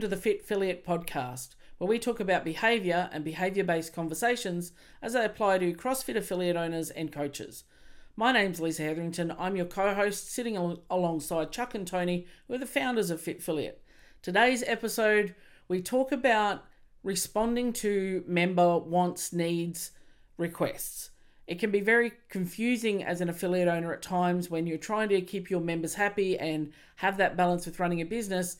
to the Fitfilliate podcast, where we talk about behavior and behavior based conversations as they apply to CrossFit affiliate owners and coaches. My name's Lisa Hetherington. I'm your co host, sitting al- alongside Chuck and Tony, who are the founders of Fitfilliate. Today's episode, we talk about responding to member wants, needs, requests. It can be very confusing as an affiliate owner at times when you're trying to keep your members happy and have that balance with running a business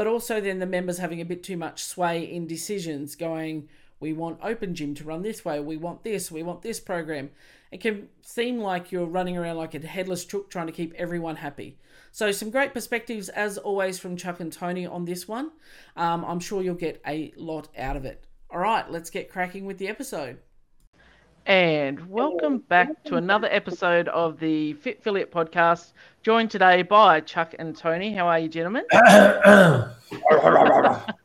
but also then the members having a bit too much sway in decisions going we want open gym to run this way we want this we want this program. It can seem like you're running around like a headless chook trying to keep everyone happy. So some great perspectives as always from chuck and tony on this one. Um, i'm sure you'll get a lot out of it. All right let's get cracking with the episode and welcome back to another episode of the Fitfilliate podcast, joined today by Chuck and Tony. How are you, gentlemen? Have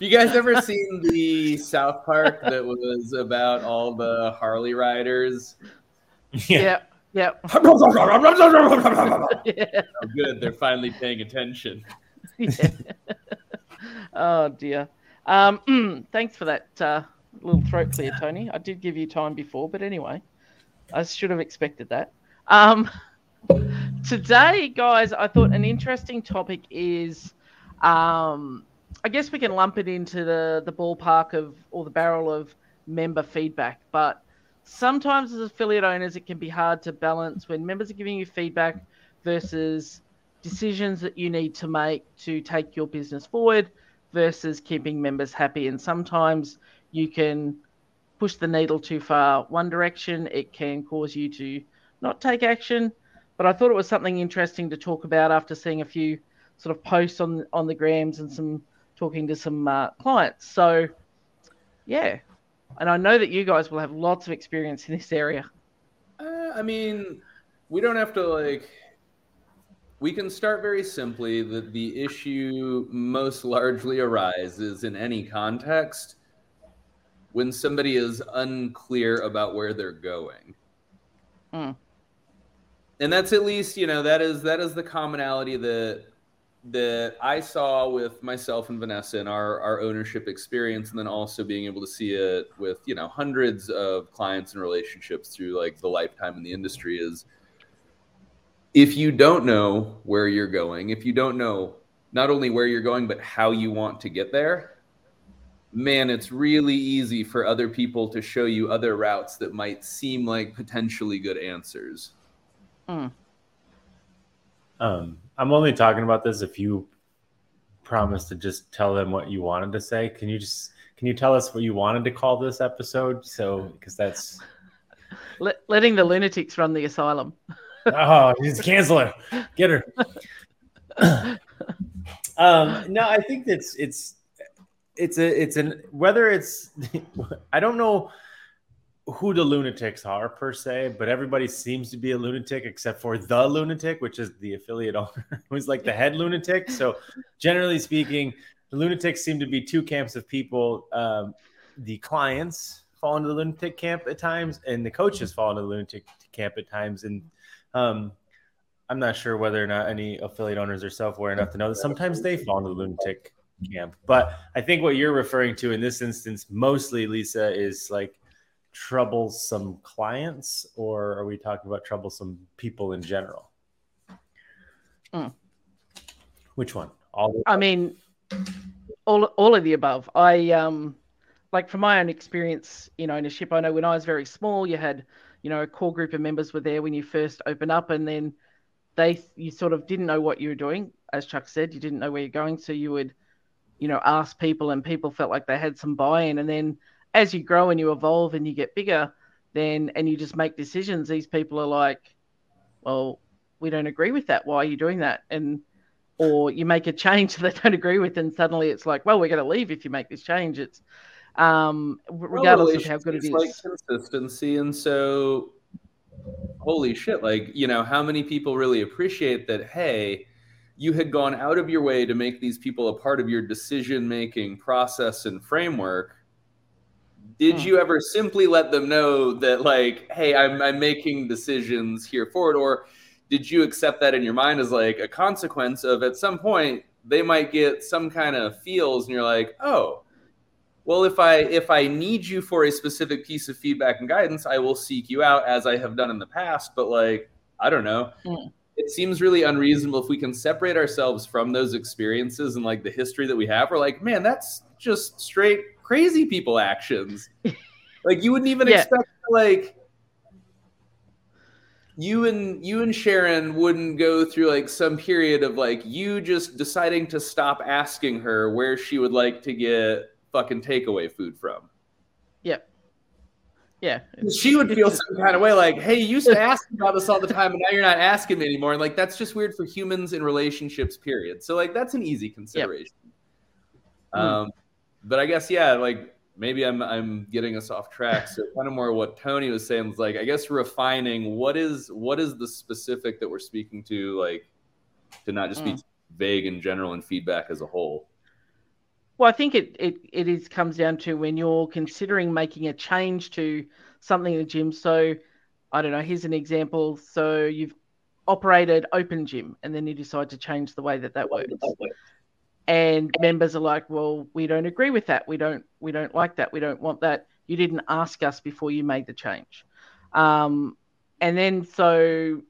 you guys ever seen the South Park that was about all the Harley riders? Yeah. Yeah. Oh, good. They're finally paying attention. yeah. Oh, dear. Um, thanks for that. Uh, little throat clear, Tony. I did give you time before, but anyway, I should have expected that. Um, today, guys, I thought an interesting topic is, um, I guess we can lump it into the the ballpark of or the barrel of member feedback, but sometimes as affiliate owners, it can be hard to balance when members are giving you feedback versus decisions that you need to make to take your business forward versus keeping members happy. And sometimes you can push the needle too far one direction, it can cause you to not take action. But I thought it was something interesting to talk about after seeing a few sort of posts on on the grams and some talking to some uh, clients. So, yeah, and I know that you guys will have lots of experience in this area. Uh, I mean, we don't have to like. We can start very simply that the issue most largely arises in any context when somebody is unclear about where they're going. Mm. And that's at least, you know, that is that is the commonality that that I saw with myself and Vanessa and our our ownership experience, and then also being able to see it with you know hundreds of clients and relationships through like the lifetime in the industry is if you don't know where you're going, if you don't know not only where you're going but how you want to get there, man, it's really easy for other people to show you other routes that might seem like potentially good answers. Mm. Um, I'm only talking about this if you promise to just tell them what you wanted to say. Can you just can you tell us what you wanted to call this episode? So because that's Let, letting the lunatics run the asylum. oh, just cancel her, get her. um, no, I think it's it's it's a it's an whether it's I don't know who the lunatics are per se, but everybody seems to be a lunatic except for the lunatic, which is the affiliate owner, who's like the head lunatic. So, generally speaking, the lunatics seem to be two camps of people. Um, the clients fall into the lunatic camp at times, and the coaches fall into the lunatic camp at times. And um, I'm not sure whether or not any affiliate owners are self aware enough to know that sometimes they fall into the lunatic camp. But I think what you're referring to in this instance, mostly, Lisa, is like troublesome clients, or are we talking about troublesome people in general? Mm. Which one? All. I mean, all all of the above. I um, like from my own experience in ownership, I know when I was very small, you had, you know, a core group of members were there when you first open up, and then they you sort of didn't know what you were doing. As Chuck said, you didn't know where you're going, so you would, you know, ask people, and people felt like they had some buy-in, and then as you grow and you evolve and you get bigger, then and you just make decisions, these people are like, well, we don't agree with that. Why are you doing that? And or you make a change that they don't agree with, and suddenly it's like, well, we're going to leave if you make this change. It's um, regardless of how good it is. like consistency, and so holy shit, like you know, how many people really appreciate that? Hey, you had gone out of your way to make these people a part of your decision making process and framework did you ever simply let them know that like hey I'm, I'm making decisions here forward or did you accept that in your mind as like a consequence of at some point they might get some kind of feels and you're like, "Oh, well if I if I need you for a specific piece of feedback and guidance, I will seek you out as I have done in the past, but like, I don't know. Mm. It seems really unreasonable if we can separate ourselves from those experiences and like the history that we have. We're like, man, that's just straight crazy people actions. like you wouldn't even Yeah. expect like you and you and Sharon wouldn't go through like some period of like you just deciding to stop asking her where she would like to get fucking takeaway food from. Yeah. She would feel some kind of way like, hey, you used to ask about this all the time and now you're not asking me anymore. And like that's just weird for humans in relationships, period. So like that's an easy consideration. Hmm. Um but I guess yeah, like maybe I'm I'm getting us off track. So kind of more what Tony was saying was like I guess refining what is what is the specific that we're speaking to, like to not just be Mm. vague in general and feedback as a whole. Well, I think it, it, it is comes down to when you're considering making a change to something in the gym. So, I don't know, here's an example. So, you've operated open gym and then you decide to change the way that that works. And members are like, well, we don't agree with that. We don't we don't like that. We don't want that. You didn't ask us before you made the change. Um, and then so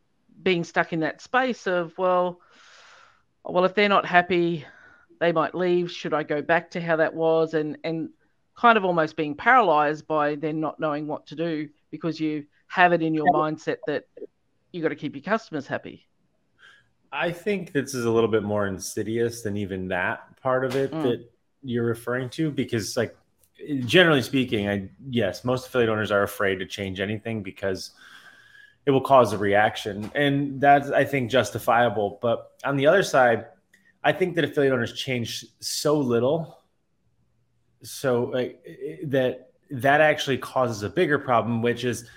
being stuck in that space of, well, well, if they're not happy, they might leave. Should I go back to how that was? And and kind of almost being paralyzed by then not knowing what to do because you have it in your mindset that you got to keep your customers happy. I think this is a little bit more insidious than even that part of it Mm. that you're referring to, because like generally speaking, I yes, most affiliate owners are afraid to change anything because it will cause a reaction, and that's I think justifiable. But on the other side, I think that affiliate owners change so little, so like, that that actually causes a bigger problem, which is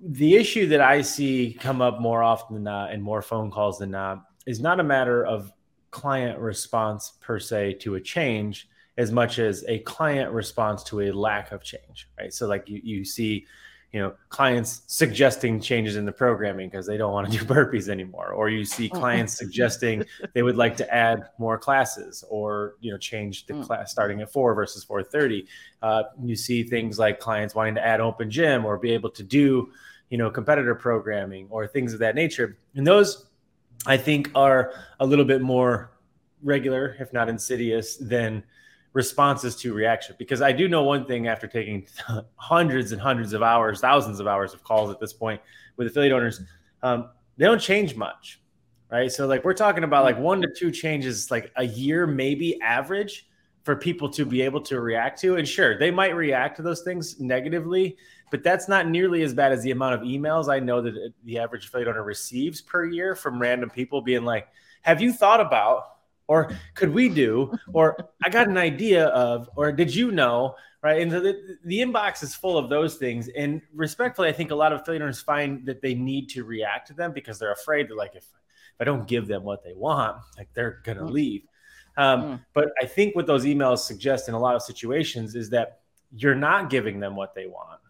the issue that I see come up more often than not, and more phone calls than not, is not a matter of client response per se to a change as much as a client response to a lack of change, right? So, like you, you see, you know, clients suggesting changes in the programming because they don't want to do burpees anymore, or you see clients suggesting they would like to add more classes, or you know, change the Mm. class starting at four versus four thirty. Uh, you see things like clients wanting to add open gym or be able to do you know competitor programming or things of that nature and those i think are a little bit more regular if not insidious than responses to reaction because i do know one thing after taking hundreds and hundreds of hours thousands of hours of calls at this point with affiliate owners um, they don't change much right so like we're talking about like one to two changes like a year maybe average for people to be able to react to and sure they might react to those things negatively but that's not nearly as bad as the amount of emails I know that the average affiliate owner receives per year from random people being like, "Have you thought about?" Or "Could we do?" or "I got an idea of," or "Did you know?" Right, and the, the inbox is full of those things. And respectfully, I think a lot of affiliate owners find that they need to react to them because they're afraid that, like, if if I don't give them what they want, like they're gonna Mm. leave. Um, Mm. But I think what those emails suggest in a lot of situations is that you're not giving them what they want.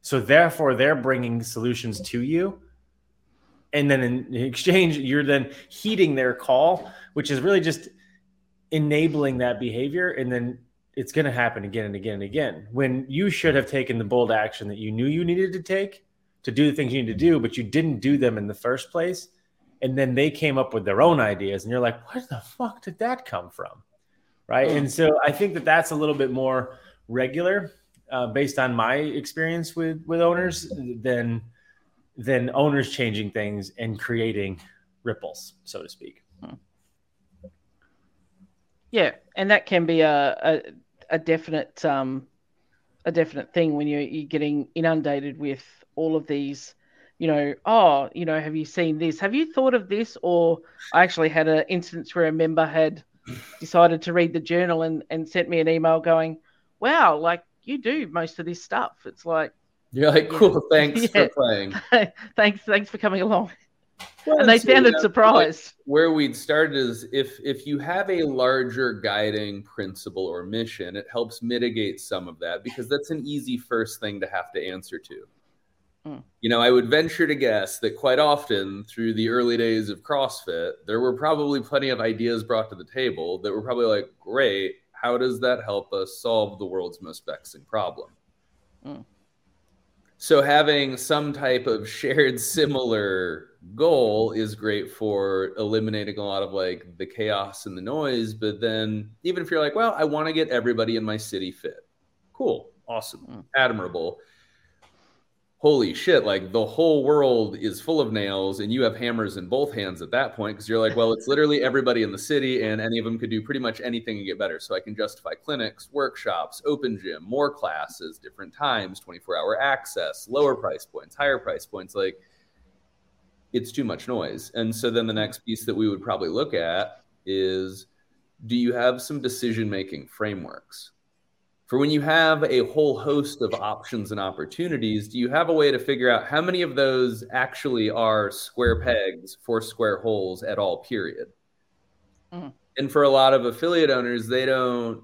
So therefore, they're bringing solutions to you, and then in exchange, you're then heeding their call, which is really just enabling that behavior, and then it's going to happen again and again and again. When you should have taken the bold action that you knew you needed to take to do the things you need to do, but you didn't do them in the first place, and then they came up with their own ideas, and you're like, "Where the fuck did that come from?" Right? And so I think that that's a little bit more regular uh, based on my experience with with owners than than owners changing things and creating ripples, so to speak. Yeah, and that can be a a, a definite um, a definite thing when you're, you're getting inundated with all of these. You know, oh, you know, have you seen this? Have you thought of this? Or I actually had an instance where a member had decided to read the journal and, and sent me an email going, "Wow, like you do most of this stuff." It's like, You're like, cool, thanks Yeah. for playing. thanks, thanks for coming along. Well, And they sounded surprised. where we'd started is if if you have a larger guiding principle or mission, it helps mitigate some of that because that's an easy first thing to have to answer to. Mm. You know, I would venture to guess that quite often through the early days of CrossFit, there were probably plenty of ideas brought to the table that were probably like, great, how does that help us solve the world's most vexing problem? Mm. So having some type of shared similar goal is great for eliminating a lot of like the chaos and the noise. But then even if you're like, well, I want to get everybody in my city fit, cool, awesome, Mm. admirable. Holy shit, like the whole world is full of nails and you have hammers in both hands at that point because you're like, well, it's literally everybody in the city and any of them could do pretty much anything and get better. So I can justify clinics, workshops, open gym, more classes, different times, 24 hour access, lower price points, higher price points. Like it's too much noise. And so then the next piece that we would probably look at is do you have some decision making frameworks? For when you have a whole host of options and opportunities, do you have a way to figure out how many of those actually are square pegs for square holes at all, period? Mm. And for a lot of affiliate owners, they don't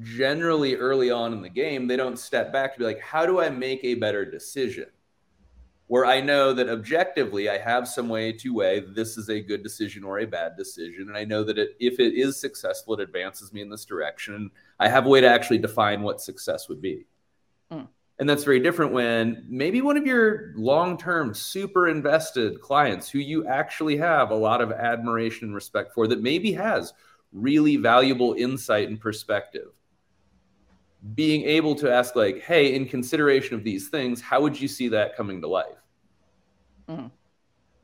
generally early on in the game, they don't step back to be like, how do I make a better decision? where I know that objectively I have some way to weigh this is a good decision or a bad decision. And I know that it, if it is successful, it advances me in this direction. I have a way to actually define what success would be. Mm. And that's very different when maybe one of your long term, super invested clients who you actually have a lot of admiration and respect for that maybe has really valuable insight and perspective being able to ask like hey in consideration of these things how would you see that coming to life Mhm.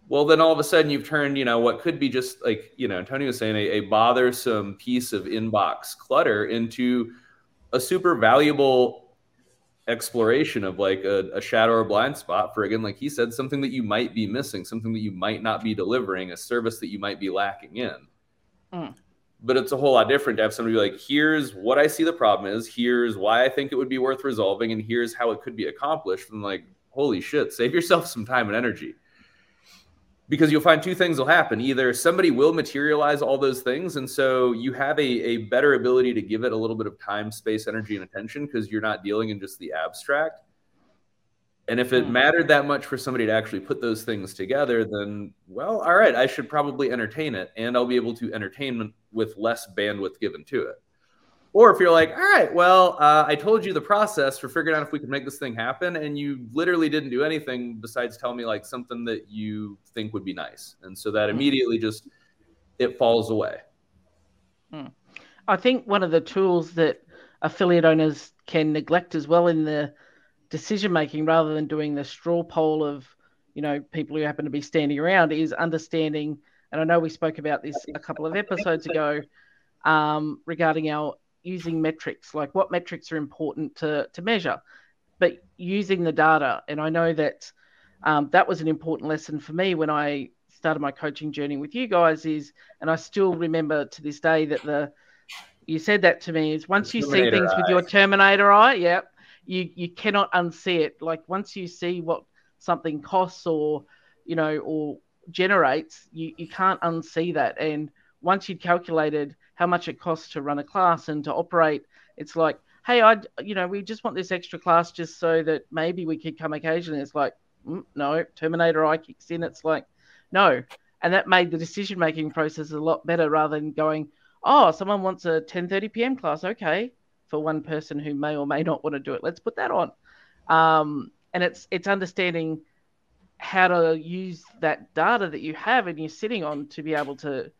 Well then all of a sudden you've turned you know what could be just like you know tony was saying a, a bothersome piece of inbox clutter into a super valuable exploration of like a, a shadow or blind spot for again like he said something that you might be missing something that you might not be delivering a service that you might be lacking in Mm. but it's a whole lot different to have somebody be like here's what i see the problem is here's why i think it would be worth resolving and here's how it could be accomplished and like holy shit save yourself some time and energy because you'll find two things will happen. Either somebody will materialize all those things and so you have a, a better ability to give it a little bit of time space energy and attention because you're not dealing in just the abstract. And if it Hmm. mattered that much for somebody to actually put those things together then well all right i should probably entertain it and i'll be able to entertain with less bandwidth given to it or if you're like, all right, well, uh, I told you the process for figuring out if we could make this thing happen, and you literally didn't do anything besides tell me like something that you think would be nice, and so that Mhm. immediately just it falls away. I think one of the tools that affiliate owners can neglect as well in the decision making, rather than doing the straw poll of, you know, people who happen to be standing around, is understanding. And I know we spoke about this a couple of episodes ago um, regarding our using metrics, like what metrics are important to to measure, but using the data. And I know that um, that was an important lesson for me when I started my coaching journey with you guys. Is and I still remember to this day that the you said that to me is once you see things with your Terminator eye, yeah, you you cannot unsee it. Like once you see what something costs or you know or generates, you you can't unsee that. And once you'd calculated how much it costs to run a class and to operate, it's like, hey, I you know we just want this extra class just so that maybe we could come occasionally. It's like, mm, no, Terminator eye kicks in. It's like, no, and that made the decision making process a lot better rather than going oh, someone wants a 10:30 p.m. class. Okay, for one person who may or may not want to do it, let's put that on. Um, and it's it's understanding how to use that data that you have and you're sitting on to be able to,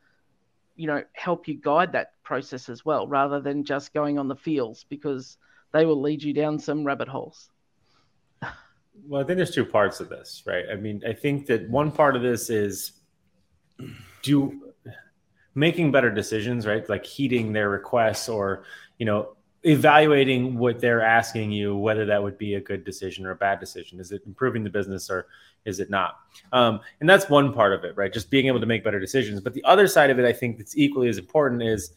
you know, help you guide that process as well, rather than just going on the feels because they will lead you down some rabbit holes. Well, I think there's two parts of this, right? I mean, I think that one part of this is do making better decisions, right? Like heeding their requests or, you know, evaluating what they're asking you, whether that would be a good decision or a bad decision. Is it improving the business or is it not? Um, and that's one part of it, right? Just being able to make better decisions. But the other side of it, I think that's equally as important is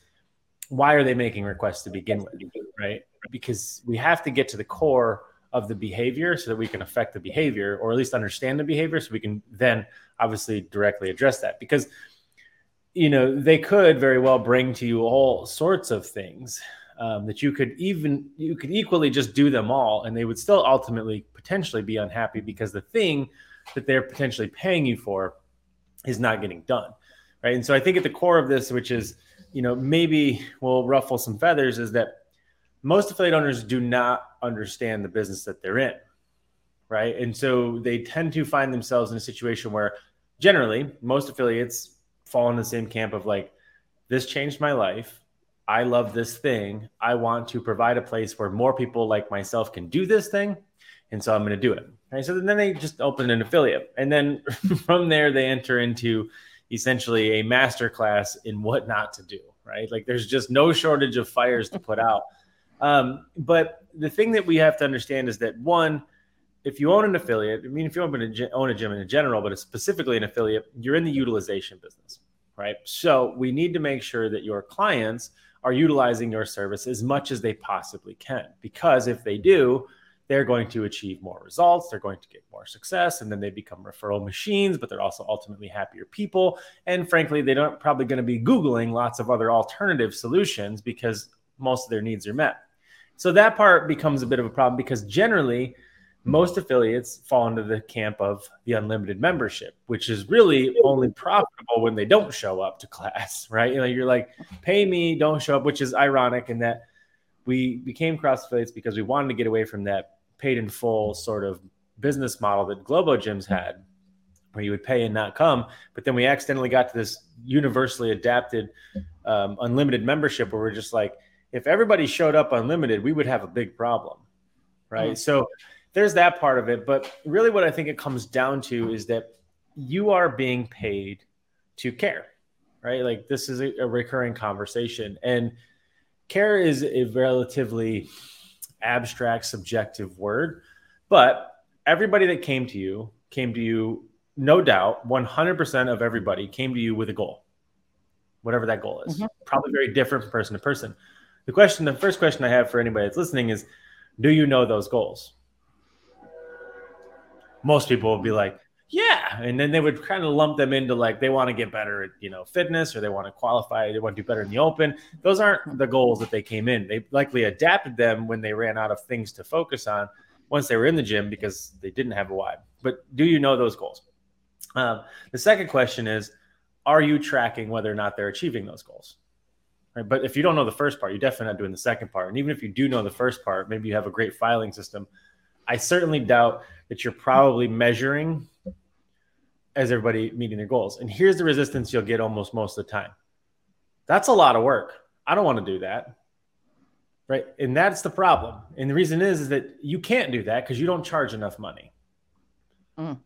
why are they making requests to begin with, right? Because we have to get to the core of the behavior so that we can affect the behavior or at least understand the behavior so we can then obviously directly address that because you know they could very well bring to you all sorts of things um, that you could even you could equally just do them all and they would still ultimately potentially be unhappy because the thing that they're potentially paying you for is not getting done right? And so i think at the core of this which is you know maybe will ruffle some feathers is that most affiliate owners do not understand the business that they're in right? And so they tend to find themselves in a situation where generally most affiliates fall in the same camp of like this changed my life I love this thing. I want to provide a place where more people like myself can do this thing. And so I'm going to do it. So then they just open an affiliate. And then from there, they enter into essentially a master class in what not to do. Right. Like there's just no shortage of fires to put out. Um, but the thing that we have to understand is that one, if you own an affiliate, I mean, if you own a, own a gym in general, but specifically an affiliate, you're in the utilization business. Right. So we need to make sure that your clients are utilizing your service as much as they possibly can. Because if they do, they're going to achieve more results, they're going to get more success, and then they become referral machines, but they're also ultimately happier people. And frankly, they don't probably going to be Googling lots of other alternative solutions because most of their needs are met. So that part becomes a bit of a problem because generally, most affiliates fall into the camp of the unlimited membership, which is really only profitable when they don't show up to class, right? You know, you're like, pay me, don't show up, which is ironic in that we became cross affiliates because we wanted to get away from that paid in full sort of business model that Globo gyms had, where you would pay and not come. But then we accidentally got to this universally adapted um, unlimited membership where we're just like, if everybody showed up unlimited, we would have a big problem, right? Mm-hmm. So there's that part of it. But really, what I think it comes down to is that you are being paid to care, right? Like this is a, a recurring conversation. And care is a relatively abstract, subjective word. But everybody that came to you came to you, no doubt, 100% of everybody came to you with a goal, whatever that goal is. Mm-hmm. Probably very different from person to person. The question, the first question I have for anybody that's listening is Do you know those goals? Most people would be like, yeah. And then they would kind of lump them into like they want to get better at, you know, fitness or they want to qualify, they want to do better in the open. Those aren't the goals that they came in. They likely adapted them when they ran out of things to focus on once they were in the gym because they didn't have a why. But do you know those goals? Um, the second question is, are you tracking whether or not they're achieving those goals? Right. But if you don't know the first part, you're definitely not doing the second part. And even if you do know the first part, maybe you have a great filing system. I certainly doubt that you're probably measuring as everybody meeting their goals. And here's the resistance you'll get almost most of the time. That's a lot of work. I don't want to do that. Right. And that's the problem. And the reason is, is that you can't do that because you don't charge enough money. Mm.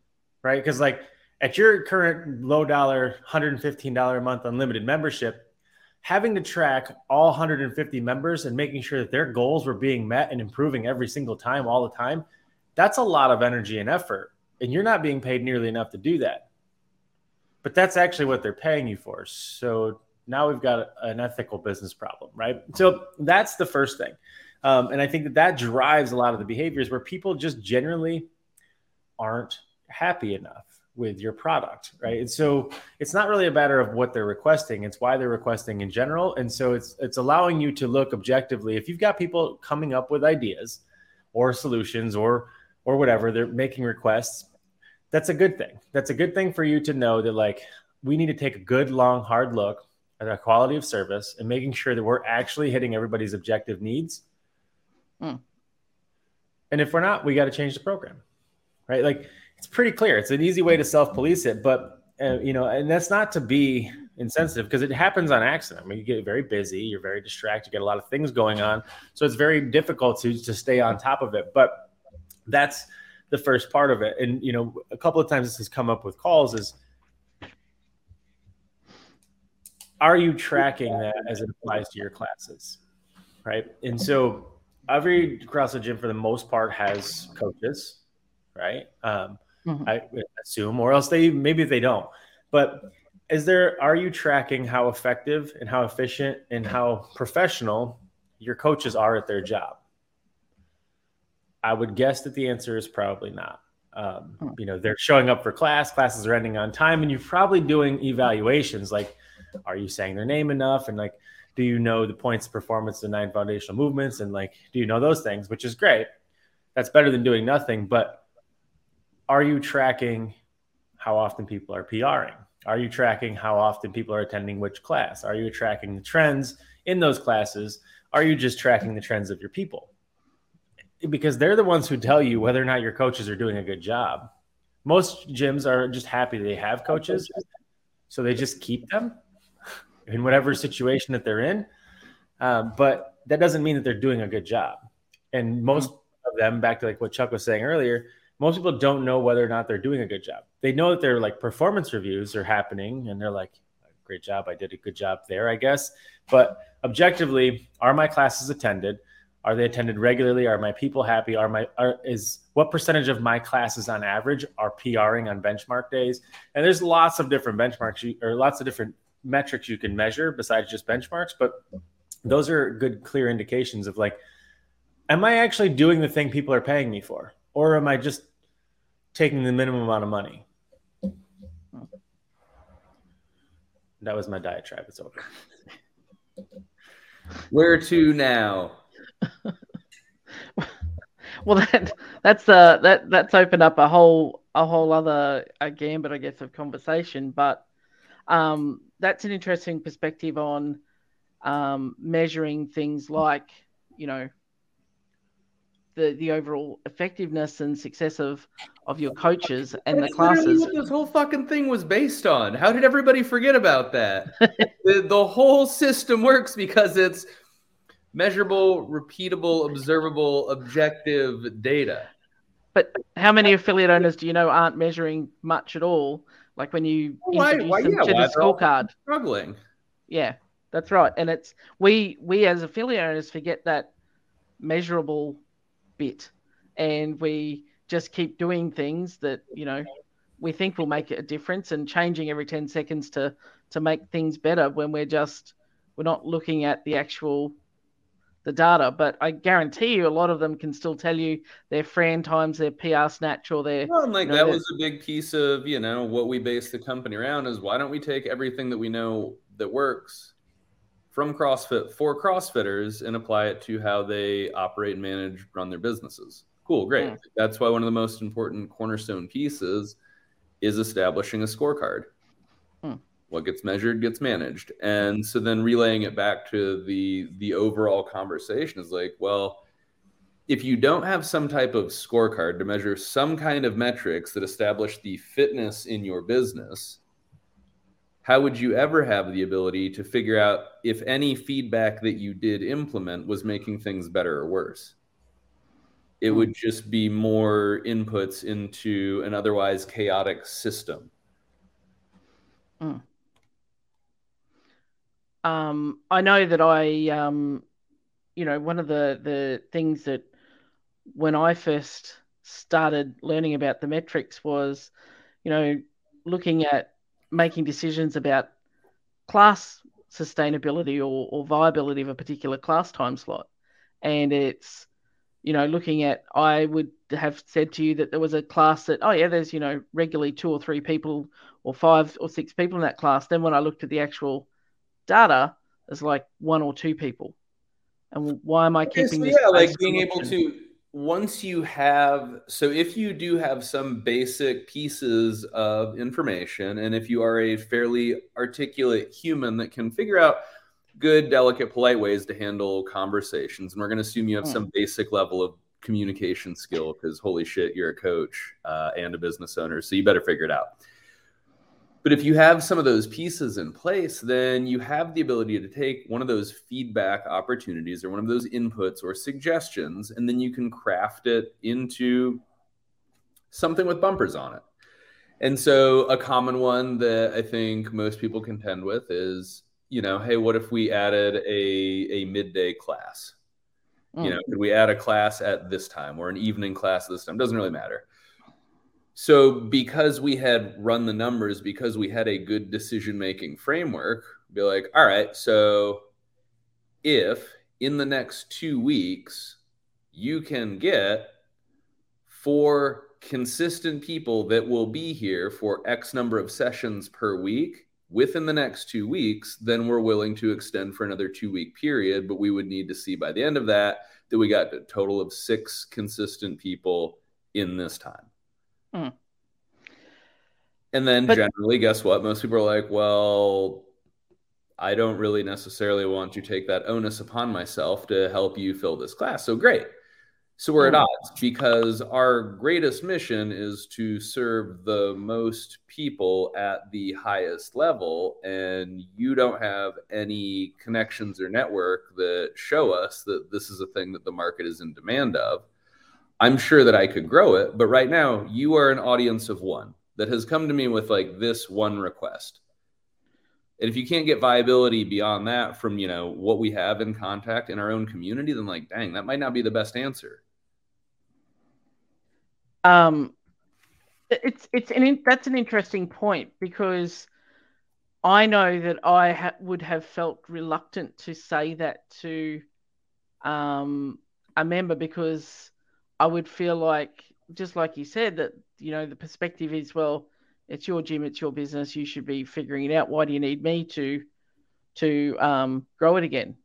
Right. Because, like, at your current low dollar, $115 a month unlimited membership, having to track all 150 members and making sure that their goals were being met and improving every single time, all the time, that's a lot of energy and effort. And you're not being paid nearly enough to do that. But that's actually what they're paying you for. So now we've got an ethical business problem, right? So that's the first thing. Um, and I think that that drives a lot of the behaviors where people just generally aren't happy enough with your product, right? And so it's not really a matter of what they're requesting; it's why they're requesting in general. And so it's it's allowing you to look objectively. If you've got people coming up with ideas or solutions or or whatever they're making requests that's a good thing that's a good thing for you to know that like we need to take a good long hard look at our quality of service and making sure that we're actually hitting everybody's objective needs mm. and if we're not we got to change the program right like it's pretty clear it's an easy way to self-police it but uh, you know and that's not to be insensitive because it happens on accident. I mean, you get very busy, you're very distracted, you get a lot of things going on. So it's very difficult to, to stay on top of it. But that's the first part of it. And you know, a couple of times this has come up with calls is are you tracking that as it applies to your classes? Right. And so every CrossFit gym for the most part has coaches, right? Um, mm-hmm. I assume, or else they maybe they don't. But is there are you tracking how effective and how efficient and how professional your coaches are at their job? I would guess that the answer is probably not. Um, hmm. you know, they're showing up for class, classes are ending on time, and you're probably doing evaluations like, are you saying their name enough? And like, do you know the points of performance the nine foundational movements and like do you know those things which is great that's better than doing nothing but are you tracking how often people are PRing are you tracking how often people are attending which class? Are you tracking the trends in those classes? Are you just tracking the trends of your people? Because they're the ones who tell you whether or not your coaches are doing a good job. Most gyms are just happy they have coaches so they just keep them in whatever situation that they're in. Um, but that doesn't mean that they're doing a good job. And most of them, back to like what Chuck was saying earlier, most people don't know whether or not they're doing a good job. They know that their like performance reviews are happening, and they're like, "Great job, I did a good job there, I guess." But objectively, are my classes attended? Are they attended regularly? Are my people happy? Are my are, is what percentage of my classes on average are PRing on benchmark days? And there's lots of different benchmarks you, or lots of different metrics you can measure besides just benchmarks, but those are good, clear indications of like, am I actually doing the thing people are paying me for, or am I just taking the minimum amount of money? That was my diatribe. It's over. Where to now? well, that that's uh that that's opened up a whole a whole other a gambit, I guess, of conversation. But um, that's an interesting perspective on um, measuring things like, you know, the the overall effectiveness and success of of your coaches and That's the classes. What this whole fucking thing was based on. How did everybody forget about that? the, the whole system works because it's measurable, repeatable, observable, objective data. But how many affiliate owners do you know aren't measuring much at all? Like when you Why- introduce why- them yeah, to the scorecard. Struggling. Yeah, that's right. And it's we we as affiliate owners forget that measurable bit, and we just keep doing things that you know we think will make a difference, and changing every ten seconds to to make things better when we're just we're not looking at the actual the data. But I guarantee you, a lot of them can still tell you their Fran times, their PR snatch, or their Well, like you know, that that- was a big piece of you know what we base the company around is why don't we take everything that we know that works from CrossFit for CrossFitters and apply it to how they operate, and manage, run their businesses. Cool, great. Mm. That's why one of the most important cornerstone pieces is establishing a scorecard. Mm. What gets measured gets managed, and so then relaying it back to the the overall conversation is like, well, if you don't have some type of scorecard to measure some kind of metrics that establish the fitness in your business, how would you ever have the ability to figure out if any feedback that you did implement was making things better or worse? It would just be more inputs into an otherwise chaotic system. um, I know that I, um, you know, one of the the things that when I first started learning about the metrics was, you know, looking at making decisions about class sustainability or, or viability of a particular class time slot, and it's, you know, looking at I would have said to you that there was a class that oh yeah, there's you know regularly two or three people or five or six people in that class. Then when I looked at the actual data there's like one or two people. And why am I keeping this? yeah, like being able to once you have so if you do have some basic pieces of information and if you are a fairly articulate human that can figure out good delicate polite ways to handle conversations and we're going to assume you have Hmm. some basic level of communication skill because holy shit you're a coach uh, and a business owner so you better figure it out but if you have some of those pieces in place, then you have the ability to take one of those feedback opportunities or one of those inputs or suggestions, and then you can craft it into something with bumpers on it. And so, a common one that I think most people contend with is, you know, hey, what if we added a, a midday class? You Mm. know, could we add a class at this time or an evening class at this time? Doesn't really matter. So, because we had run the numbers, because we had a good decision making framework, be like, all right, so if in the next two weeks you can get four consistent people that will be here for X number of sessions per week, within the next two weeks, then we're willing to extend for another two week period. But we would need to see by the end of that that we got a total of six consistent people in this time. Hmm. And then But- generally, guess what? Most people are like, well, I don't really necessarily want to take that onus upon myself to help you fill this class. So great. So we're at Hmm. odds because our greatest mission is to serve the most people at the highest level. And you don't have any connections or network that show us that this is a thing that the market is in demand of. I'm sure that I could grow it, but right now you are an audience of one that has come to me with like this one request. And if you can't get viability beyond that from, you know, what we have in contact in our own community, then like, dang, that might not be the best answer. Um, it's it's an that's an interesting point because I know that I ha- would have felt reluctant to say that to um, a member because I would feel like just like you said that you know the perspective is well it's your gym it's your business you should be figuring it out why do you need me to to um, grow it again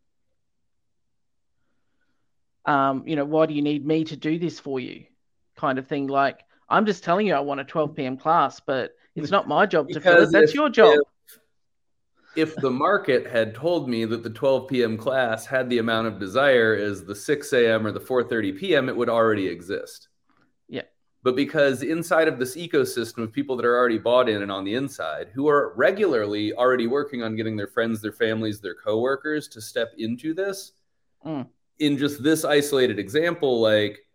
um, you know why do you need me to do this for you kind of thing. Like, I'm just telling you, I want a 12 p.m. class, but it's not my job to fill it. That's your job. If the market had told me that the 12 p.m. class had the amount of desire as the 6 a.m. or the 4:30 p.m., it would already exist. Yeah. But because inside of this ecosystem of people that are already bought in and on the inside, who are regularly already working on getting their friends, their families, their coworkers to step into this, Mm. in just this isolated example, like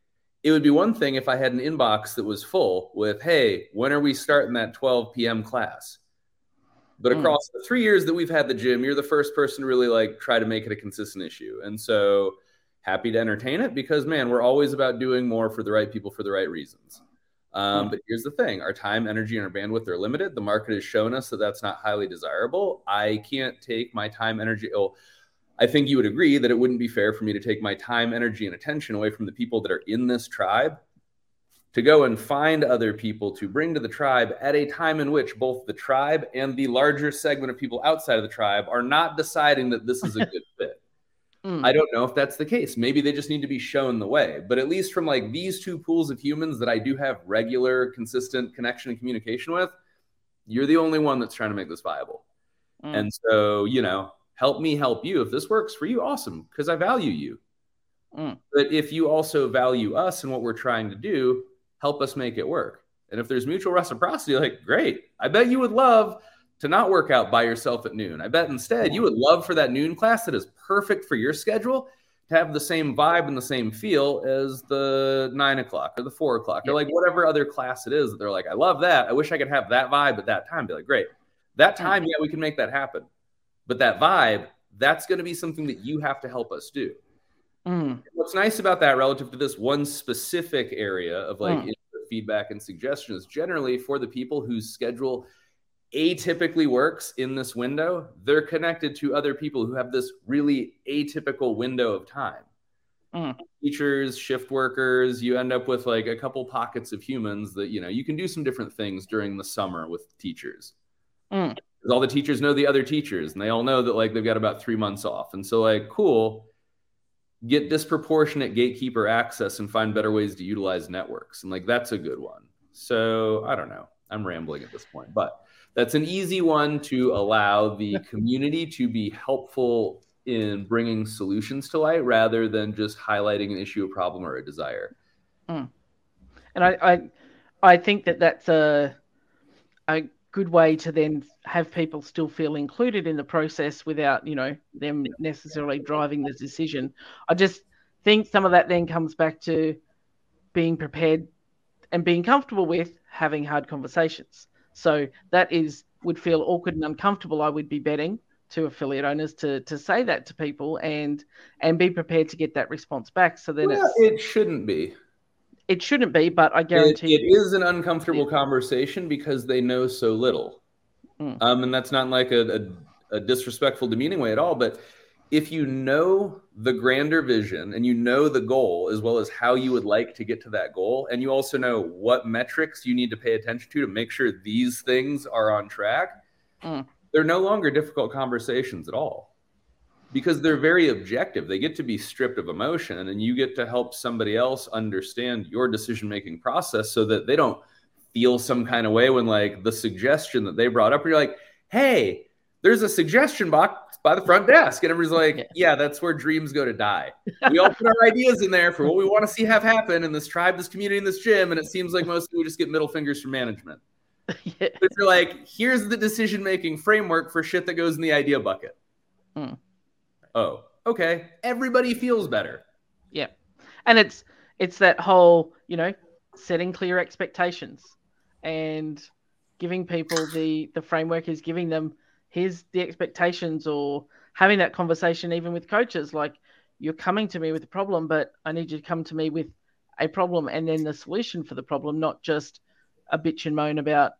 it would be one thing if I had an inbox that was full with, hey, when are we starting that 12 p.m. class? But Mm. across the three years that we've had the gym, you're the first person to really like try to make it a consistent issue. And so happy to entertain it because man, we're always about doing more for the right people for the right reasons. Um, Mm. But here's the thing: our time, energy, and our bandwidth are limited. The market has shown us that that's not highly desirable. I can't take my time, energy. Oh, I think you would agree that it wouldn't be fair for me to take my time, energy, and attention away from the people that are in this tribe to go and find other people to bring to the tribe at a time in which both the tribe and the larger segment of people outside of the tribe are not deciding that this is a good fit. Mm. I don't know if that's the case. Maybe they just need to be shown the way. But at least from like these two pools of humans that I do have regular, consistent connection and communication with, you're the only one that's trying to make this viable. Mm. And so, you know, help me help you. If this works for you, awesome, because I value you. Mm. But if you also value us and what we're trying to do, help us make it work. And if there's mutual reciprocity, like, great. I bet you would love to not work out by yourself at noon. I bet instead you would love for that noon class that is perfect for your schedule to have the same vibe and the same feel as the nine o'clock or the four o'clock or like whatever other class it is that they're like, I love that. I wish I could have that vibe at that time. Be like, great. That time, yeah, we can make that happen. But that vibe, that's going to be something that you have to help us do. Mm. What's nice about that relative to this one specific area of like Mm. Feedback and suggestions. generally for the people whose schedule atypically works in this window, they're connected to other people who have this really atypical window of time. Mm. Teachers, shift workers, you end up with like a couple pockets of humans that, you know, you can do some different things during the summer with teachers. Mm. All the teachers know the other teachers and they all know that like they've got about three months off. And so, like, cool, get disproportionate gatekeeper access and find better ways to utilize networks. And like, that's a good one. So, I don't know. I'm rambling at this point, but that's an easy one to allow the community to be helpful in bringing solutions to light rather than just highlighting an issue, a problem, or a desire. Mm. And I, I, I think that that's a, a good way to then have people still feel included in the process without, you know, them necessarily driving the decision. I just think some of that then comes back to being prepared and being comfortable with having hard conversations. So that is would feel awkward and uncomfortable. I would be betting to affiliate owners to to say that to people and and be prepared to get that response back. So then Well, it's it shouldn't be. It shouldn't be, but I guarantee it you. is an uncomfortable conversation because they know so little. Mm. Um, and that's not like a, a, a disrespectful, demeaning way at all. But if you know the grander vision and you know the goal as well as how you would like to get to that goal, and you also know what metrics you need to pay attention to to make sure these things are on track, Mm. they're no longer difficult conversations at all because they're very objective. They get to be stripped of emotion, and you get to help somebody else understand your decision making process so that they don't feel some kind of way when, like, the suggestion that they brought up, you're like, hey, there's a suggestion box by the front desk. And everybody's like, yeah, that's where dreams go to die. We all put our ideas in there for what we want to see have happen in this tribe, this community, in this gym. And it seems like most people just get middle fingers from management. yeah. But you're like, here's the decision making framework for shit that goes in the idea bucket. Hmm. Oh, okay. Everybody feels better. Yeah. And it's it's that whole, you know, setting clear expectations and giving people the the framework is giving them here's the expectations or having that conversation even with coaches like you're coming to me with a problem but i need you to come to me with a problem and then the solution for the problem not just a bitch and moan about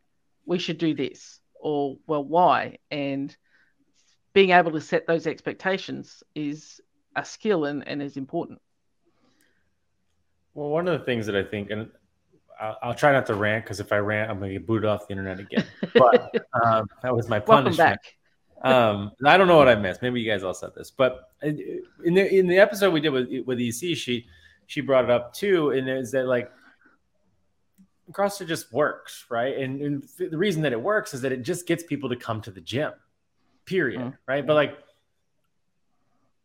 we should do this or well why and being able to set those expectations is a skill and, and is important well one of the things that i think and I'll, I'll try not to rant because if I rant, I'm going to get booted off the internet again. But um, that was my punishment. um, I don't know what I missed. Maybe you guys all said this, but in the in the episode we did with with EC, she she brought it up too, and is that like CrossFit just works, right? And, and, the reason that it works is that it just gets people to come to the gym, period, mm-hmm. right? But like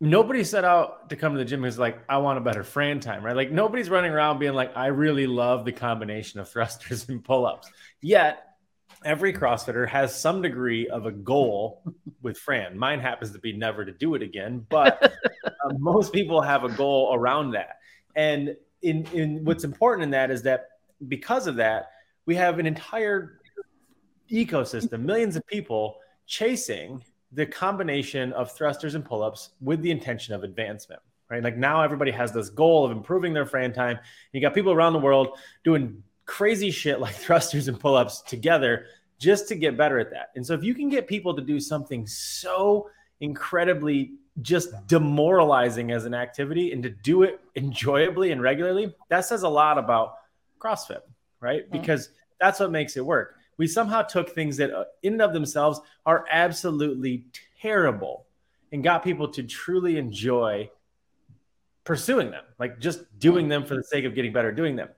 nobody set out to come to the gym because like I want a better Fran time, right? Like nobody's running around being like, I really love the combination of thrusters and pull-ups. Yet every CrossFitter has some degree of a goal with Fran. Mine happens to be never to do it again, but uh, most people have a goal around that. And in in what's important in that is that because of that, we have an entire ecosystem, millions of people chasing the combination of thrusters and pull-ups with the intention of advancement right? Like now everybody has this goal of improving their Fran time. You got people around the world doing crazy shit like thrusters and pull-ups together just to get better at that. And so if you can get people to do something so incredibly just demoralizing as an activity and to do it enjoyably and regularly that says a lot about crossfit right? Mm-hmm. because that's what makes it work we somehow took things that uh, in and of themselves are absolutely terrible and got people to truly enjoy pursuing them, like just doing them for the sake of getting better doing them.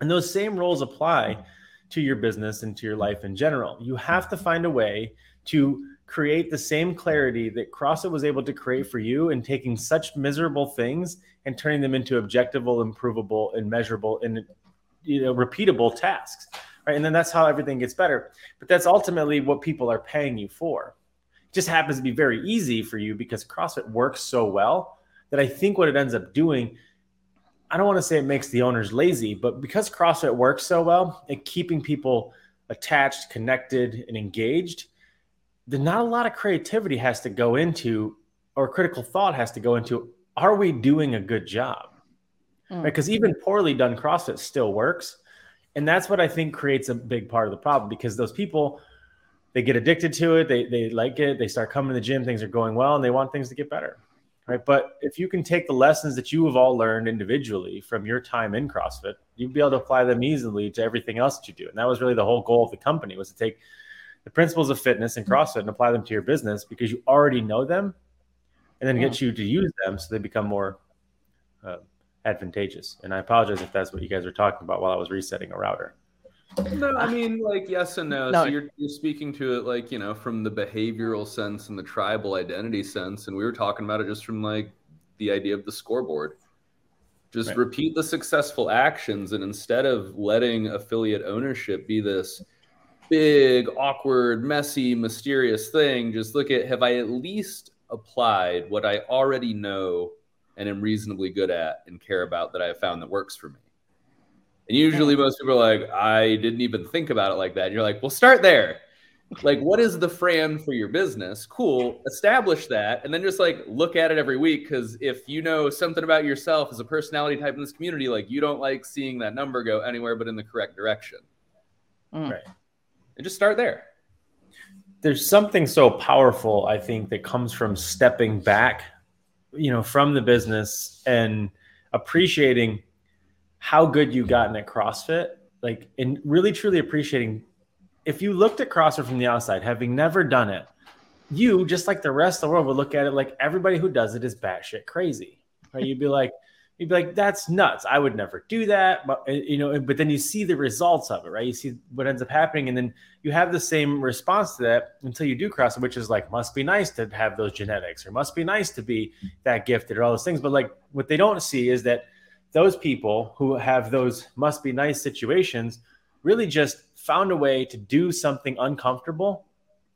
And those same rules apply to your business and to your life in general. You have to find a way to create the same clarity that CrossFit was able to create for you in taking such miserable things and turning them into objectivable, improvable, and measurable and you know repeatable tasks right? And then that's how everything gets better. But that's ultimately what people are paying you for. It just happens to be very easy for you because CrossFit works so well that I think what it ends up doing, I don't want to say it makes the owners lazy, but because CrossFit works so well at keeping people attached, connected, and engaged, then not a lot of creativity has to go into or critical thought has to go into are we doing a good job? Mm. Because right? even poorly done CrossFit still works. And that's what I think creates a big part of the problem because those people they get addicted to it, they they like it, they start coming to the gym, things are going well, and they want things to get better. Right. But if you can take the lessons that you have all learned individually from your time in CrossFit, you'd be able to apply them easily to everything else that you do. And that was really the whole goal of the company was to take the principles of fitness and CrossFit and apply them to your business because you already know them and then get you to use them so they become more uh, advantageous. And I apologize if that's what you guys were talking about while I was resetting a router. No, I mean like yes and no. no. So you're, you're speaking to it like you know from the behavioral sense and the tribal identity sense, and we were talking about it just from like the idea of the scoreboard. Just right. repeat the successful actions, and instead of letting affiliate ownership be this big, awkward, messy, mysterious thing, just look at have I at least applied what I already know and am reasonably good at and care about that I have found that works for me. And usually most people are like, I didn't even think about it like that. And you're like, well, start there. Like, what is the Fran for your business? Cool. Establish that. And then just like look at it every week. Cause if you know something about yourself as a personality type in this community, like you don't like seeing that number go anywhere but in the correct direction. Mm. Right. And just start there. There's something so powerful, I think, that comes from stepping back you know, from the business and appreciating how good you've gotten at CrossFit, like, and really truly appreciating if you looked at CrossFit from the outside, having never done it, you, just like the rest of the world, would look at it like everybody who does it is batshit crazy. Right? You'd be like, you'd be like, that's nuts. I would never do that. But uh, you know, but then you see the results of it, right? You see what ends up happening, and then you have the same response to that until you do CrossFit, which is like, must be nice to have those genetics, or must be nice to be that gifted, or all those things. But like, what they don't see is that those people who have those must be nice situations really just found a way to do something uncomfortable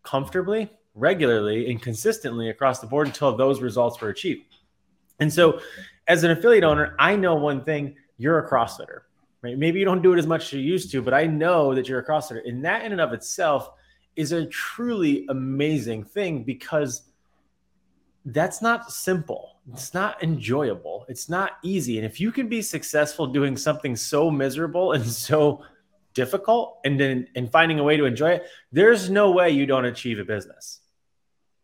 comfortably, regularly, and consistently across the board until those results were achieved. And so, as an affiliate owner, I know one thing you're a CrossFitter, right? Maybe you don't do it as much as you used to, but I know that you're a CrossFitter. And that in and of itself is a truly amazing thing because that's not simple. It's not enjoyable. It's not easy. And if you can be successful doing something so miserable and so difficult and then and finding a way to enjoy it, there's no way you don't achieve a business.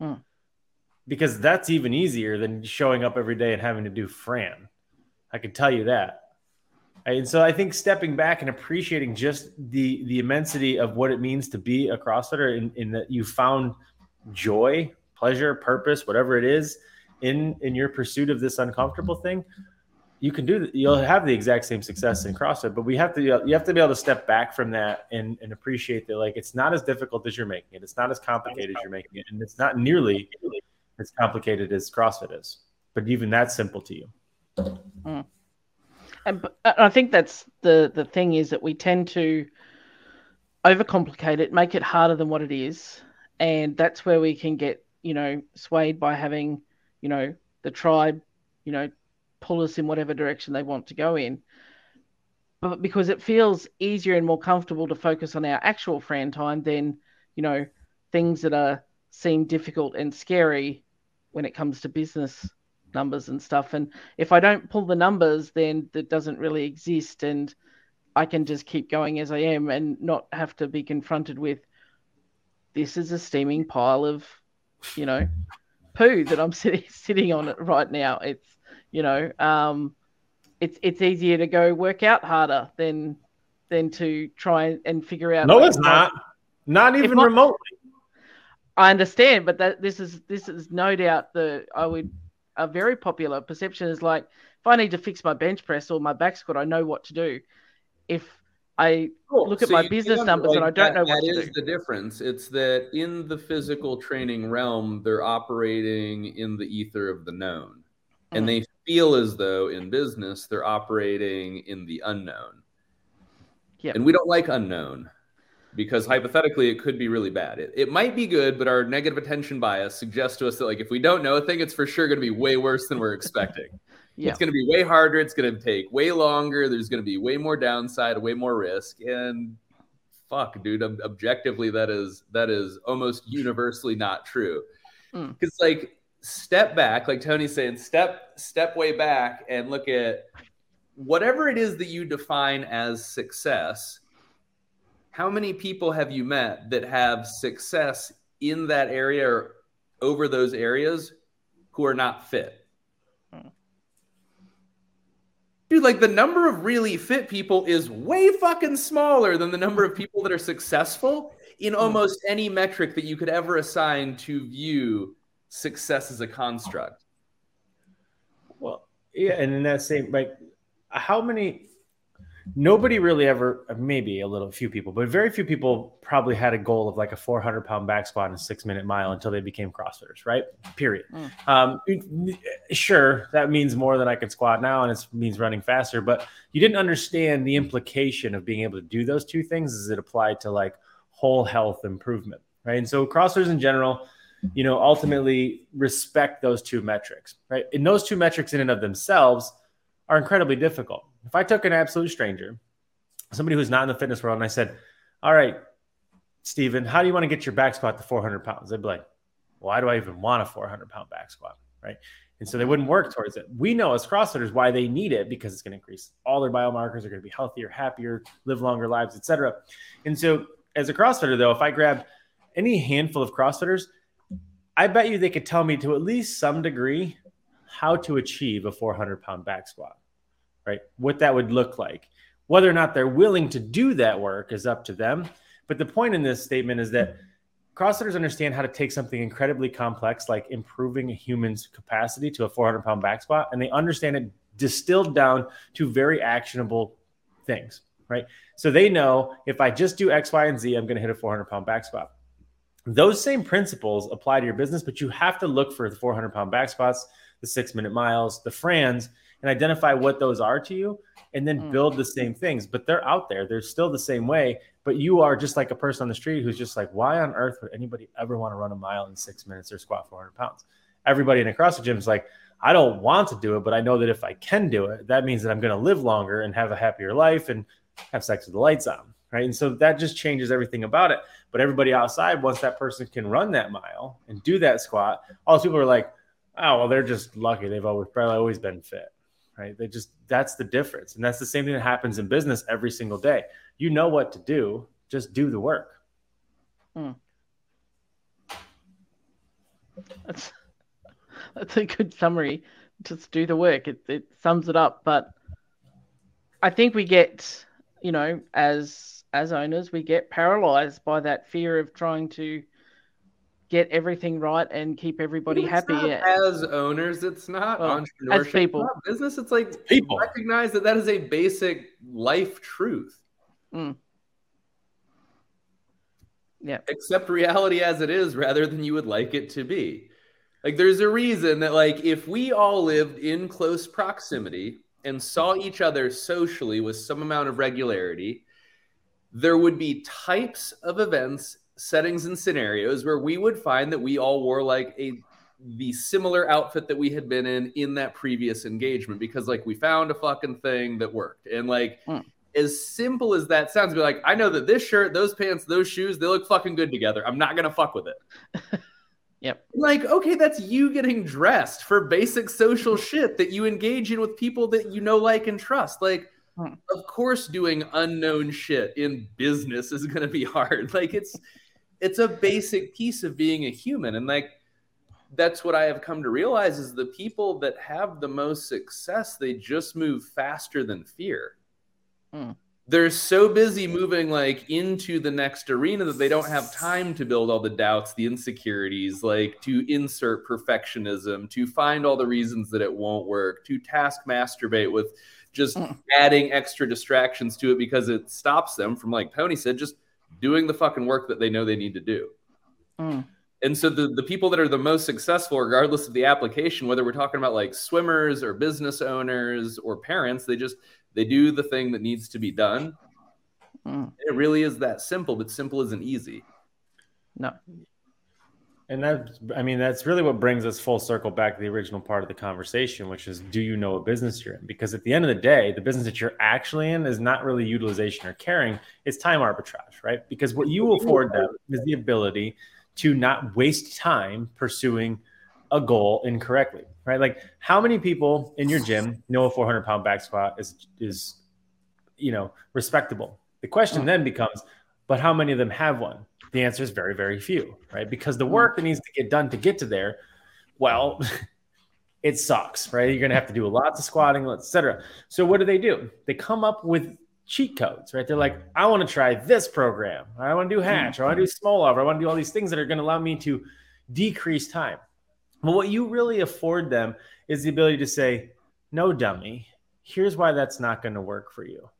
Hmm. Because that's even easier than showing up every day and having to do Fran. I can tell you that. And so I think stepping back and appreciating just the the immensity of what it means to be a CrossFitter in, in that you found joy, pleasure, purpose, whatever it is in in your pursuit of this uncomfortable thing you can do you'll have the exact same success in CrossFit, but we have to you have to be able to step back from that and, and appreciate that like it's not as difficult as you're making it. It's not as complicated as you're making it, and it's not nearly as complicated as CrossFit is. But even that's simple to you. Mm. And I think that's the the thing is that we tend to overcomplicate it, make it harder than what it is, and that's where we can get you know swayed by having you know the tribe you know pull us in whatever direction they want to go in. But because it feels easier and more comfortable to focus on our actual Fran time than, you know, things that are seem difficult and scary when it comes to business numbers and stuff. And if I don't pull the numbers, then that doesn't really exist. And I can just keep going as I am and not have to be confronted with this is a steaming pile of, you know, poo that I'm sitting sitting on it right now. It's you know, um, it's it's easier to go work out harder than than to try and figure out. No, like, it's not. Not even remotely. I understand, but that this is this is no doubt the I would a very popular perception is like if I need to fix my bench press or my back squat, I know what to do. If I cool. look at my business numbers like and I don't that, know what that to is do. the difference. It's that in the physical training realm, they're operating in the ether of the known, mm. and they feel as though in business they're operating in the unknown. Yep. And we don't like unknown because hypothetically it could be really bad. It, it might be good, but our negative attention bias suggests to us that like if we don't know a thing, it's for sure going to be way worse than we're expecting. yeah. It's going to be way harder. It's going to take way longer. There's going to be way more downside, way more risk, and fuck, dude. Ob- objectively, that is that is almost universally not true. Because mm. like step back, like Tony's saying, step step way back and look at whatever it is that you define as success. How many people have you met that have success in that area or over those areas who are not fit? Hmm. Dude, like the number of really fit people is way fucking smaller than the number of people that are successful in hmm. almost any metric that you could ever assign to view success as a construct. Well, yeah, and in that same like, how many? Nobody really ever, maybe a little few people, but very few people probably had a goal of like a 400 pound back squat and a six minute mile until they became CrossFitters, right? Period. Mm. Um, sure, that means more than I can squat now, and it means running faster. But you didn't understand the implication of being able to do those two things as it applied to like whole health improvement, right? And so CrossFitters in general you know, ultimately respect those two metrics, right? And those two metrics in and of themselves are incredibly difficult. If I took an absolute stranger, somebody who's not in the fitness world, and I said, All right, Stephen, how do you want to get your back squat to 400 pounds? They'd be like, Why do I even want a 400 pound back squat? Right. And so they wouldn't work towards it. We know as CrossFitters why they need it because it's going to increase all their biomarkers, are going to be healthier, happier, live longer lives, etc. And so as a CrossFitter, though, if I grab any handful of CrossFitters, I bet you they could tell me to at least some degree how to achieve a 400 pound back squat, right? What that would look like. Whether or not they're willing to do that work is up to them. But the point in this statement is that CrossFitters understand how to take something incredibly complex, like improving a human's capacity to a 400 pound back squat, and they understand it distilled down to very actionable things, right? So they know if I just do X, Y, and Z, I'm going to hit a 400 pound back squat. Those same principles apply to your business, but you have to look for the 400 pound back squats, the six minute miles, the Frans, and identify what those are to you and then mm. build the same things. But they're out there, they're still the same way. But you are just like a person on the street who's just like, why on earth would anybody ever want to run a mile in six minutes or squat 400 pounds? Everybody in a CrossFit gym is like, I don't want to do it, but I know that if I can do it, that means that I'm going to live longer and have a happier life and have sex with the lights on. Right. And so that just changes everything about it. But everybody outside, once that person can run that mile and do that squat, all those people are like, oh, well, they're just lucky. They've always probably always been fit. Right. They just, that's the difference. And that's the same thing that happens in business every single day. You know what to do, just do the work. Hmm. That's that's a good summary. Just do the work. It it sums it up. But I think we get, you know, as as owners, we get paralyzed by that fear of trying to get everything right and keep everybody it's happy. As owners, it's not well, entrepreneurship. As people, it's business. It's like people recognize that that is a basic life truth. Mm. Yeah. Accept reality as it is rather than you would like it to be. Like there's a reason that like if we all lived in close proximity and saw each other socially with some amount of regularity, there would be types of events, settings and scenarios where we would find that we all wore like a the similar outfit that we had been in in that previous engagement because like we found a fucking thing that worked and like mm. as simple as that sounds be like i know that this shirt those pants those shoes they look fucking good together i'm not gonna fuck with it Yep. Like, okay, that's you getting dressed for basic social shit that you engage in with people that you know, like, and trust. Like, hmm. of course, doing unknown shit in business is to be hard. Like, it's it's a basic piece of being a human, and like that's what I have come to realize is the people that have the most success, they just move faster than fear. Hmm they're so busy moving like into the next arena that they don't have time to build all the doubts the insecurities like to insert perfectionism to find all the reasons that it won't work to task masturbate with just mm. adding extra distractions to it because it stops them from like tony said just doing the fucking work that they know they need to do mm. and so the, the people that are the most successful regardless of the application whether we're talking about like swimmers or business owners or parents they just they do the thing that needs to be done. Mm. It really is that simple, but simple isn't easy. No. And that, I mean, that's really what brings us full circle back to the original part of the conversation, which is do you know what business you're in? Because at the end of the day, the business that you're actually in is not really utilization or caring, it's time arbitrage, right? Because what you afford them is the ability to not waste time pursuing a goal incorrectly right? Like how many people in your gym know a 400 pound back squat is is you know respectable? The question mm. then becomes, but how many of them have one? The answer is very very few, right? Because the hmm. work that needs to get done to get to there, well. it sucks, right? You're going to have to do lots of squatting, etc. So what do they do? They come up with cheat codes, right? They're like, I want to try this program. I want to do hmm. hatch. Or I want to do Smolov. I want to do all these things that are going to allow me to decrease time. But what you really afford them is the ability to say, no, dummy, here's why that's not going to work for you.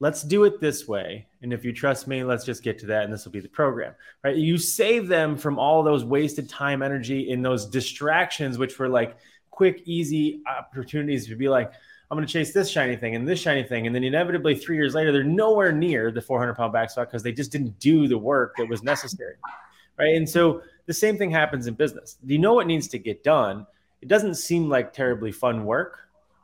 Let's do it this way. And if you trust me, let's just get to that. And this will be the program, right? You save them from all those wasted time, energy, in those distractions, which were like quick, easy opportunities to be like, I'm going to chase this shiny thing and this shiny thing. And then inevitably, three years later, they're nowhere near the 400 pound back squat because they just didn't do the work that was necessary. Right. And so the same thing happens in business. You know what needs to get done. It doesn't seem like terribly fun work.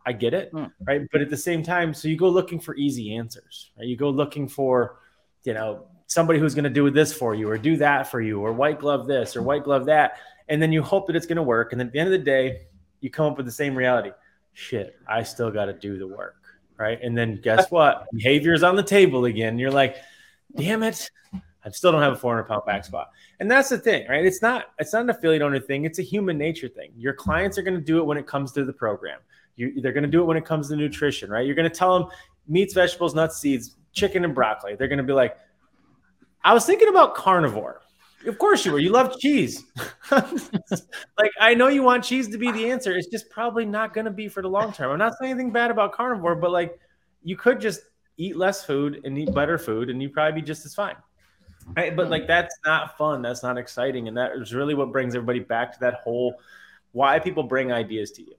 I get it, mm. right? But at the same time, so you go looking for easy answers. Right? You go looking for, you know, somebody who's going to do this for you or do that for you or white glove this or white glove that, and then you hope that it's going to work. And then at the end of the day, you come up with the same reality. Shit, I still got to do the work, right? And then guess what? Behavior's on the table again. You're like, damn it, I still don't have a 400 pound back squat. And that's the thing, right? It's not it's not an affiliate owner thing. It's a human nature thing. Your clients are going to do it when it comes to the program. You, they're going to do it when it comes to nutrition, right? You're going to tell them meats, vegetables, nuts, seeds, chicken, and broccoli. They're going to be like, I was thinking about carnivore. Of course you were. You love cheese. like I know you want cheese to be the answer. It's just probably not going to be for the long term. I'm not saying anything bad about carnivore, but like you could just eat less food and eat better food, and you'd probably be just as fine. Right? But like that's not fun. That's not exciting, and that is really what brings everybody back to that whole why people bring ideas to you,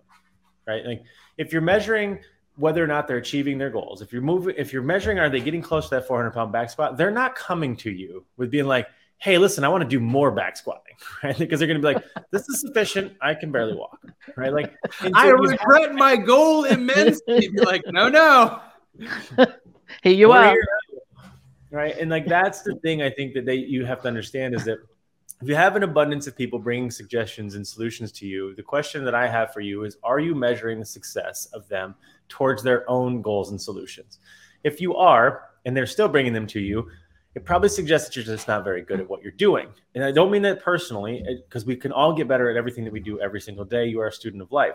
right? Like if you're measuring whether or not they're achieving their goals, if you're moving, if you're measuring are they getting close to that 400 pound back squat, they're not coming to you with being like, hey, listen, I want to do more back squatting, right? Because they're going to be like, this is sufficient. I can barely walk, right? Like, I regret my goal immensely. like, no, no. Here you are. Right. And like, that's the thing I think that they, you have to understand is that if you have an abundance of people bringing suggestions and solutions to you, the question that I have for you is Are you measuring the success of them towards their own goals and solutions? If you are, and they're still bringing them to you, it probably suggests that you're just not very good at what you're doing. And I don't mean that personally, eh, because we can all get better at everything that we do every single day. You are a student of life.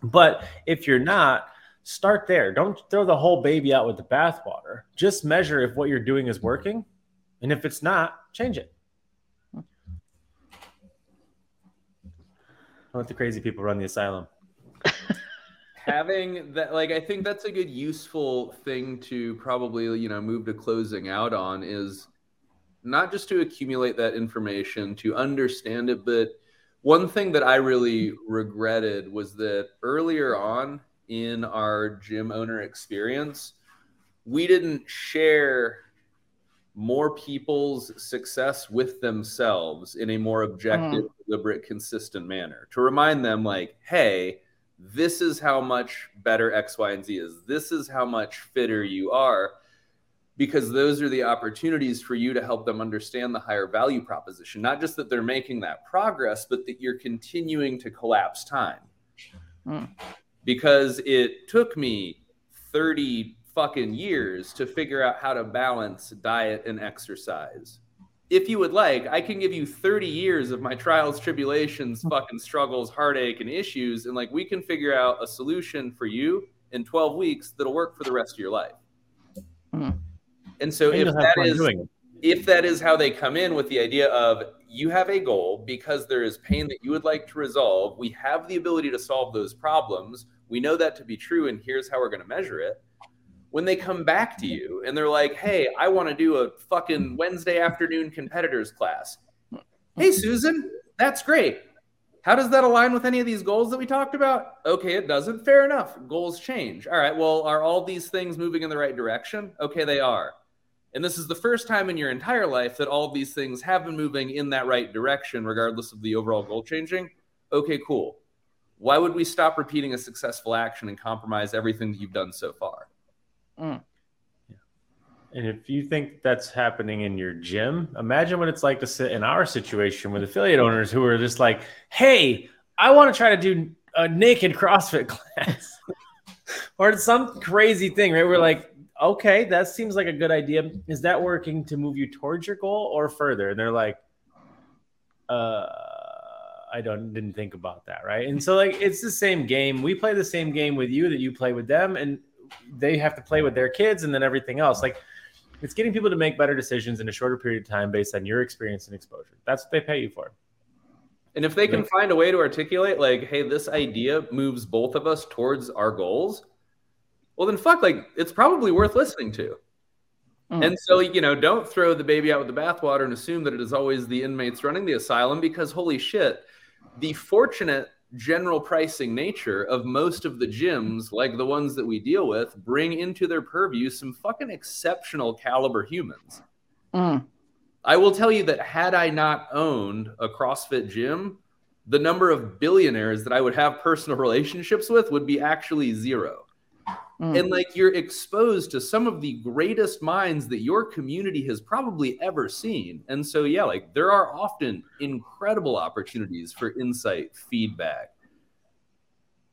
But if you're not, start there. Don't throw the whole baby out with the bathwater. Just measure if what you're doing is working. And if it's not, change it. Don't let the crazy people run the asylum. Having that, like, I think that's a good, useful thing to probably, you know, move to closing out on is not just to accumulate that information, to understand it, but one thing that I really regretted was that earlier on in our gym owner experience, we didn't share more people's success with themselves in a more objective, mm. deliberate, consistent manner. To remind them, like, hey, this is how much better X, Y, and Z is. This is how much fitter you are. Because those are the opportunities for you to help them understand the higher value proposition. Not just that they're making that progress, but that you're continuing to collapse time. Mm. Because it took me 30 fucking years to figure out how to balance diet and exercise. If you would like, I can give you 30 years of my trials, tribulations, fucking struggles, heartache, and issues, and like we can figure out a solution for you in 12 weeks that'll work for the rest of your life. Mm. And so if that is if that is how they come in with the idea of you have a goal because there is pain that you would like to resolve, we have the ability to solve those problems. We know that to be true, and here's how we're going to measure it when they come back to you and they're like, hey, I want to do a fucking Wednesday afternoon competitors class. Hey, mm-hmm. Susan, that's great. How does that align with any of these goals that we talked about? Okay, it doesn't. Fair enough. Goals change. All right. Well, are all these things moving in the right direction? Okay, they are. And this is the first time in your entire life that all these things have been moving in that right direction, regardless of the overall goal changing. Okay, cool. Why would we stop repeating a successful action and compromise everything that you've done so far? Mm. And if you think that's happening in your gym, imagine what it's like to sit in our situation with affiliate owners who are just like, hey, I want to try to do a naked CrossFit class or some crazy thing, right? We're like, okay, that seems like a good idea. Is that working to move you towards your goal or further? And they're like, uh, I don't didn't think about that, right? And so like it's the same game. We play the same game with you that you play with them, and they have to play with their kids and then everything else. Like it's getting people to make better decisions in a shorter period of time based on your experience and exposure. That's what they pay you for. And if they can find a way to articulate, like, hey, this idea moves both of us towards our goals, well, then fuck, like, it's probably worth listening to. Mm. And so, you know, don't throw the baby out with the bathwater and assume that it is always the inmates running the asylum because, holy shit, the fortunate general pricing nature of most of the gyms, like the ones that we deal with, bring into their purview some fucking exceptional caliber humans. Mm. I will tell you that had I not owned a CrossFit gym, the number of billionaires that I would have personal relationships with would be actually zero. Mm. And like you're exposed to some of the greatest minds that your community has probably ever seen. And so, yeah, like there are often incredible opportunities for insight, feedback.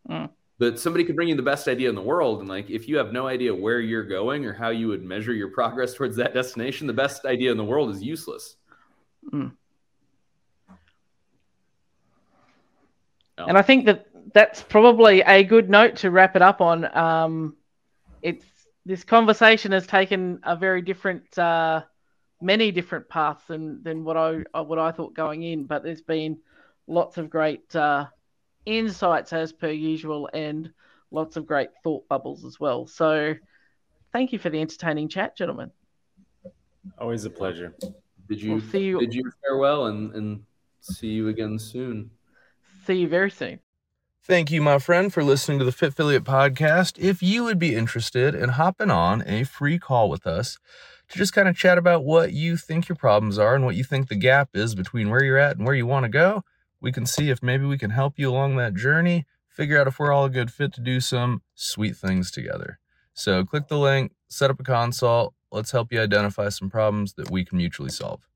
Mm. But somebody could bring you the best idea in the world. And like, if you have no idea where you're going or how you would measure your progress towards that destination, the best idea in the world is useless. Mm. Oh. And I think that that's probably a good note to wrap it up on. Um, it's this conversation has taken a very different uh, many different paths than than what I uh, what I thought going in. But there's been lots of great uh, insights as per usual, and lots of great thought bubbles as well. So, thank you for the entertaining chat, gentlemen. Always a pleasure. Did you We'll see you- did you farewell and and see you again soon? See you very soon. Thank you, my friend, for listening to the Fitfilliate podcast. If you would be interested in hopping on a free call with us to just kind of chat about what you think your problems are and what you think the gap is between where you're at and where you want to go, we can see if maybe we can help you along that journey, figure out if we're all a good fit to do some sweet things together. So click the link, set up a consult. Let's help you identify some problems that we can mutually solve.